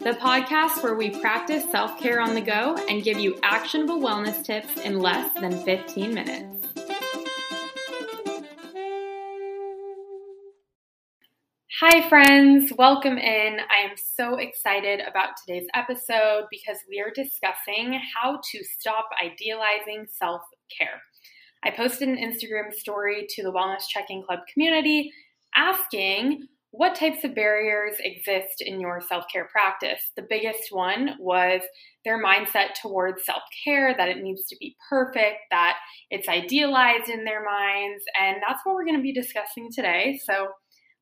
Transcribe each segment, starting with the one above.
the podcast where we practice self care on the go and give you actionable wellness tips in less than 15 minutes. Hi, friends. Welcome in. I am so excited about today's episode because we are discussing how to stop idealizing self care. I posted an Instagram story to the Wellness Check In Club community asking what types of barriers exist in your self care practice? The biggest one was their mindset towards self care, that it needs to be perfect, that it's idealized in their minds. And that's what we're going to be discussing today. So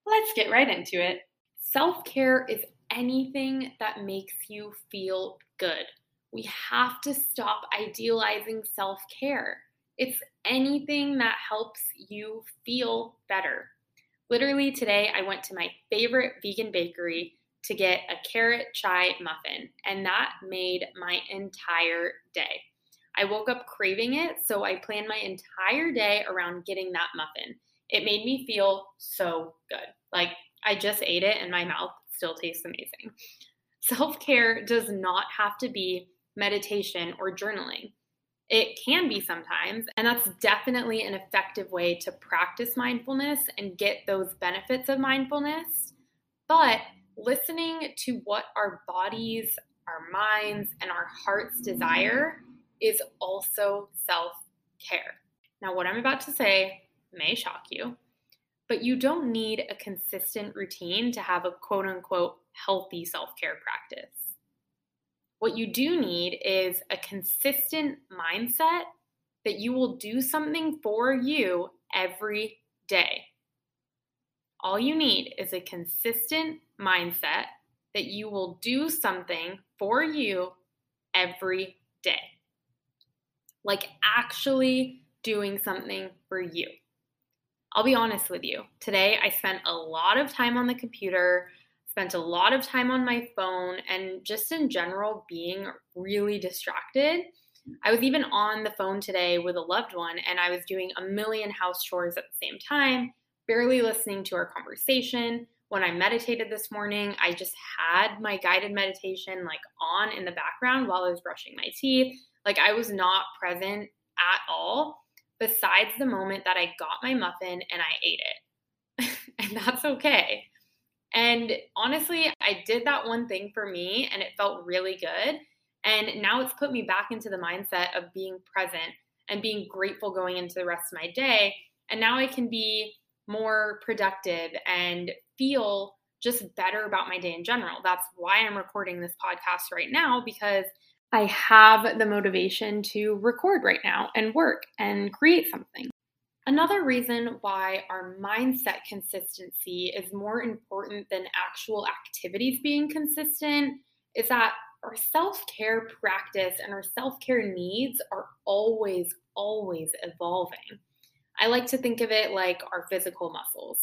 let's get right into it. Self care is anything that makes you feel good. We have to stop idealizing self care. It's anything that helps you feel better. Literally today, I went to my favorite vegan bakery to get a carrot chai muffin, and that made my entire day. I woke up craving it, so I planned my entire day around getting that muffin. It made me feel so good. Like I just ate it and my mouth still tastes amazing. Self care does not have to be meditation or journaling. It can be sometimes, and that's definitely an effective way to practice mindfulness and get those benefits of mindfulness. But listening to what our bodies, our minds, and our hearts desire is also self care. Now, what I'm about to say may shock you, but you don't need a consistent routine to have a quote unquote healthy self care practice. What you do need is a consistent mindset that you will do something for you every day. All you need is a consistent mindset that you will do something for you every day. Like actually doing something for you. I'll be honest with you. Today I spent a lot of time on the computer spent a lot of time on my phone and just in general being really distracted. I was even on the phone today with a loved one and I was doing a million house chores at the same time, barely listening to our conversation. When I meditated this morning, I just had my guided meditation like on in the background while I was brushing my teeth. Like I was not present at all, besides the moment that I got my muffin and I ate it. and that's okay. And honestly, I did that one thing for me and it felt really good. And now it's put me back into the mindset of being present and being grateful going into the rest of my day. And now I can be more productive and feel just better about my day in general. That's why I'm recording this podcast right now because I have the motivation to record right now and work and create something. Another reason why our mindset consistency is more important than actual activities being consistent is that our self care practice and our self care needs are always, always evolving. I like to think of it like our physical muscles.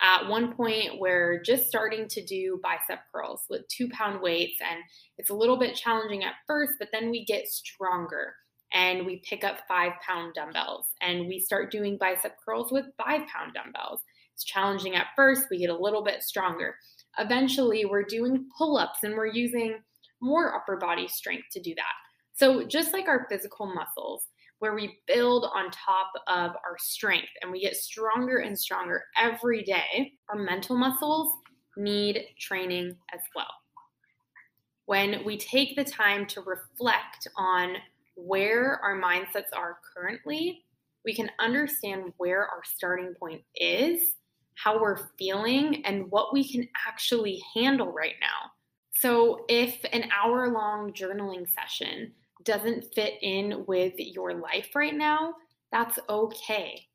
At one point, we're just starting to do bicep curls with two pound weights, and it's a little bit challenging at first, but then we get stronger and we pick up five pound dumbbells and we start doing bicep curls with five pound dumbbells. It's challenging at first, we get a little bit stronger. Eventually, we're doing pull ups and we're using more upper body strength to do that. So, just like our physical muscles, where we build on top of our strength and we get stronger and stronger every day, our mental muscles need training as well. When we take the time to reflect on where our mindsets are currently, we can understand where our starting point is, how we're feeling, and what we can actually handle right now. So, if an hour long journaling session doesn't fit in with your life right now, that's okay.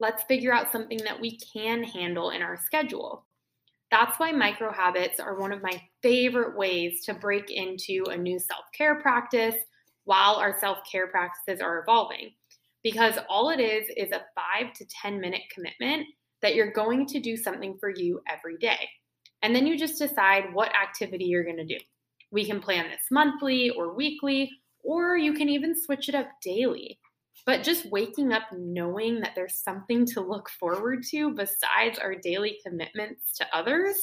Let's figure out something that we can handle in our schedule. That's why micro habits are one of my favorite ways to break into a new self care practice while our self care practices are evolving. Because all it is is a five to 10 minute commitment that you're going to do something for you every day. And then you just decide what activity you're going to do. We can plan this monthly or weekly, or you can even switch it up daily. But just waking up knowing that there's something to look forward to besides our daily commitments to others,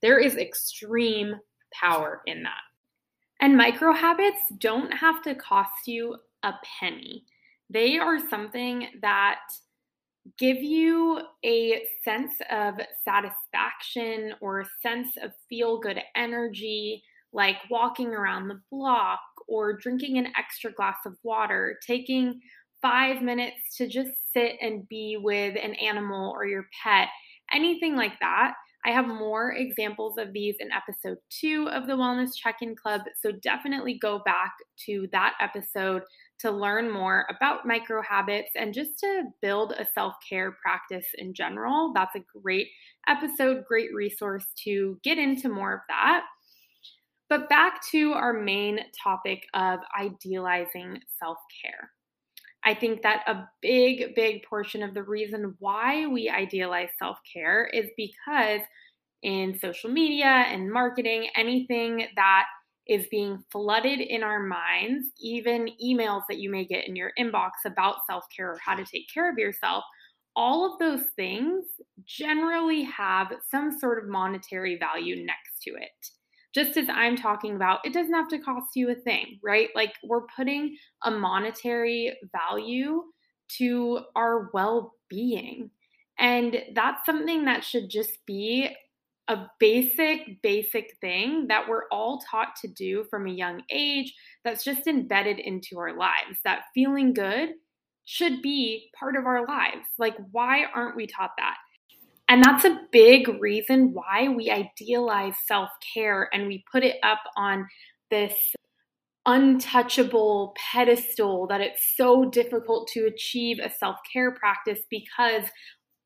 there is extreme power in that. And micro habits don't have to cost you a penny. They are something that give you a sense of satisfaction or a sense of feel good energy, like walking around the block or drinking an extra glass of water, taking five minutes to just sit and be with an animal or your pet, anything like that. I have more examples of these in episode two of the Wellness Check In Club. So definitely go back to that episode to learn more about micro habits and just to build a self care practice in general. That's a great episode, great resource to get into more of that. But back to our main topic of idealizing self care. I think that a big, big portion of the reason why we idealize self care is because in social media and marketing, anything that is being flooded in our minds, even emails that you may get in your inbox about self care or how to take care of yourself, all of those things generally have some sort of monetary value next to it. Just as I'm talking about, it doesn't have to cost you a thing, right? Like we're putting a monetary value to our well being. And that's something that should just be a basic, basic thing that we're all taught to do from a young age that's just embedded into our lives. That feeling good should be part of our lives. Like, why aren't we taught that? And that's a big reason why we idealize self care and we put it up on this untouchable pedestal that it's so difficult to achieve a self care practice because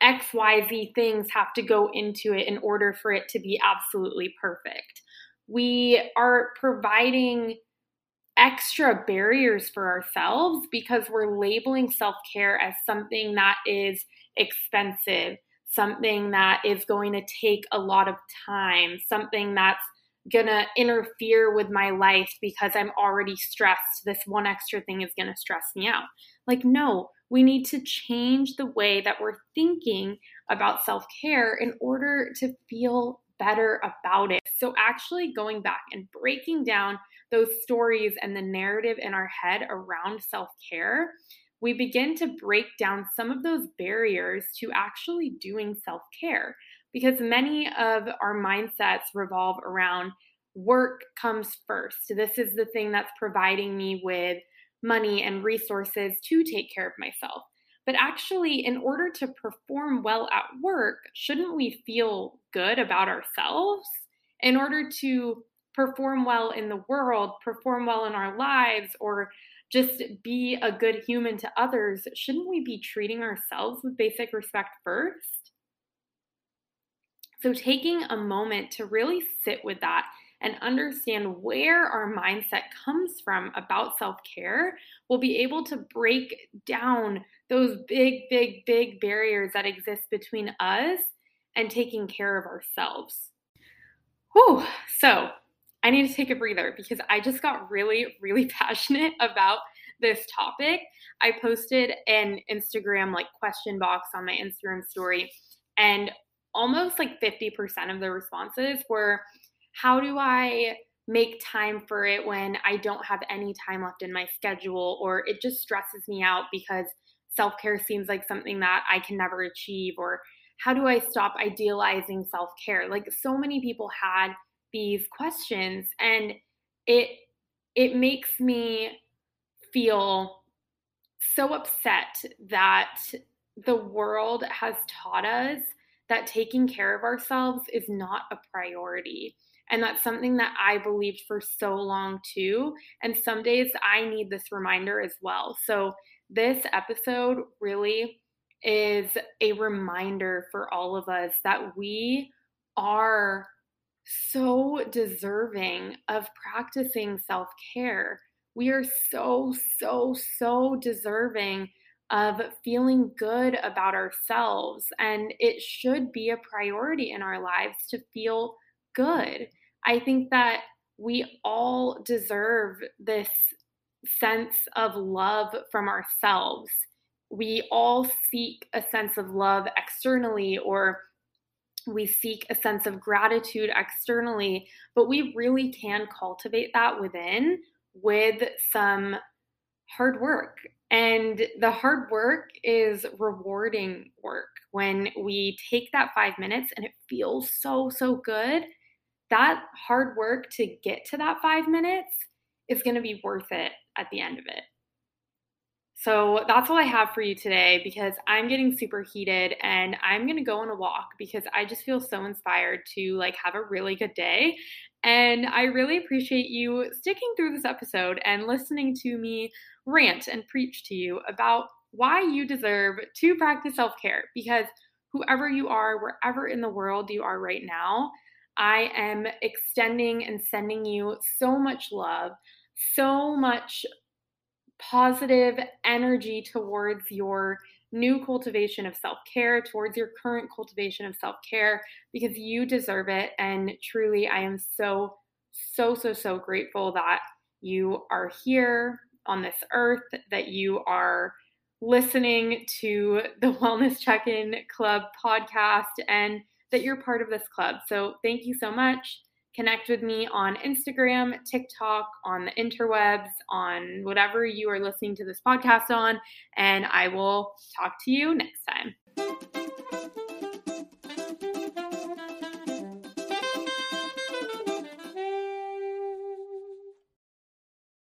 XYZ things have to go into it in order for it to be absolutely perfect. We are providing extra barriers for ourselves because we're labeling self care as something that is expensive, something that is going to take a lot of time, something that's going to interfere with my life because I'm already stressed. This one extra thing is going to stress me out. Like, no, we need to change the way that we're thinking about self care in order to feel better about it. So, actually going back and breaking down those stories and the narrative in our head around self care, we begin to break down some of those barriers to actually doing self care because many of our mindsets revolve around work comes first. This is the thing that's providing me with money and resources to take care of myself. But actually, in order to perform well at work, shouldn't we feel good about ourselves? In order to perform well in the world, perform well in our lives, or just be a good human to others, shouldn't we be treating ourselves with basic respect first? So, taking a moment to really sit with that and understand where our mindset comes from about self care, we'll be able to break down those big, big, big barriers that exist between us and taking care of ourselves. Whew. So, I need to take a breather because I just got really, really passionate about this topic. I posted an Instagram like question box on my Instagram story, and almost like 50% of the responses were how do I make time for it when I don't have any time left in my schedule or it just stresses me out because self care seems like something that I can never achieve or how do I stop idealizing self care? Like so many people had these questions and it it makes me feel so upset that the world has taught us that taking care of ourselves is not a priority. And that's something that I believed for so long too. And some days I need this reminder as well. So this episode really is a reminder for all of us that we are so deserving of practicing self care. We are so, so, so deserving of feeling good about ourselves. And it should be a priority in our lives to feel good. I think that we all deserve this sense of love from ourselves. We all seek a sense of love externally or we seek a sense of gratitude externally, but we really can cultivate that within with some hard work. And the hard work is rewarding work. When we take that five minutes and it feels so, so good, that hard work to get to that five minutes is going to be worth it at the end of it. So that's all I have for you today because I'm getting super heated and I'm going to go on a walk because I just feel so inspired to like have a really good day. And I really appreciate you sticking through this episode and listening to me rant and preach to you about why you deserve to practice self-care because whoever you are, wherever in the world you are right now, I am extending and sending you so much love, so much positive energy towards your new cultivation of self care, towards your current cultivation of self care, because you deserve it. And truly, I am so, so, so, so grateful that you are here on this earth, that you are listening to the Wellness Check In Club podcast, and that you're part of this club. So, thank you so much. Connect with me on Instagram, TikTok, on the interwebs, on whatever you are listening to this podcast on, and I will talk to you next time.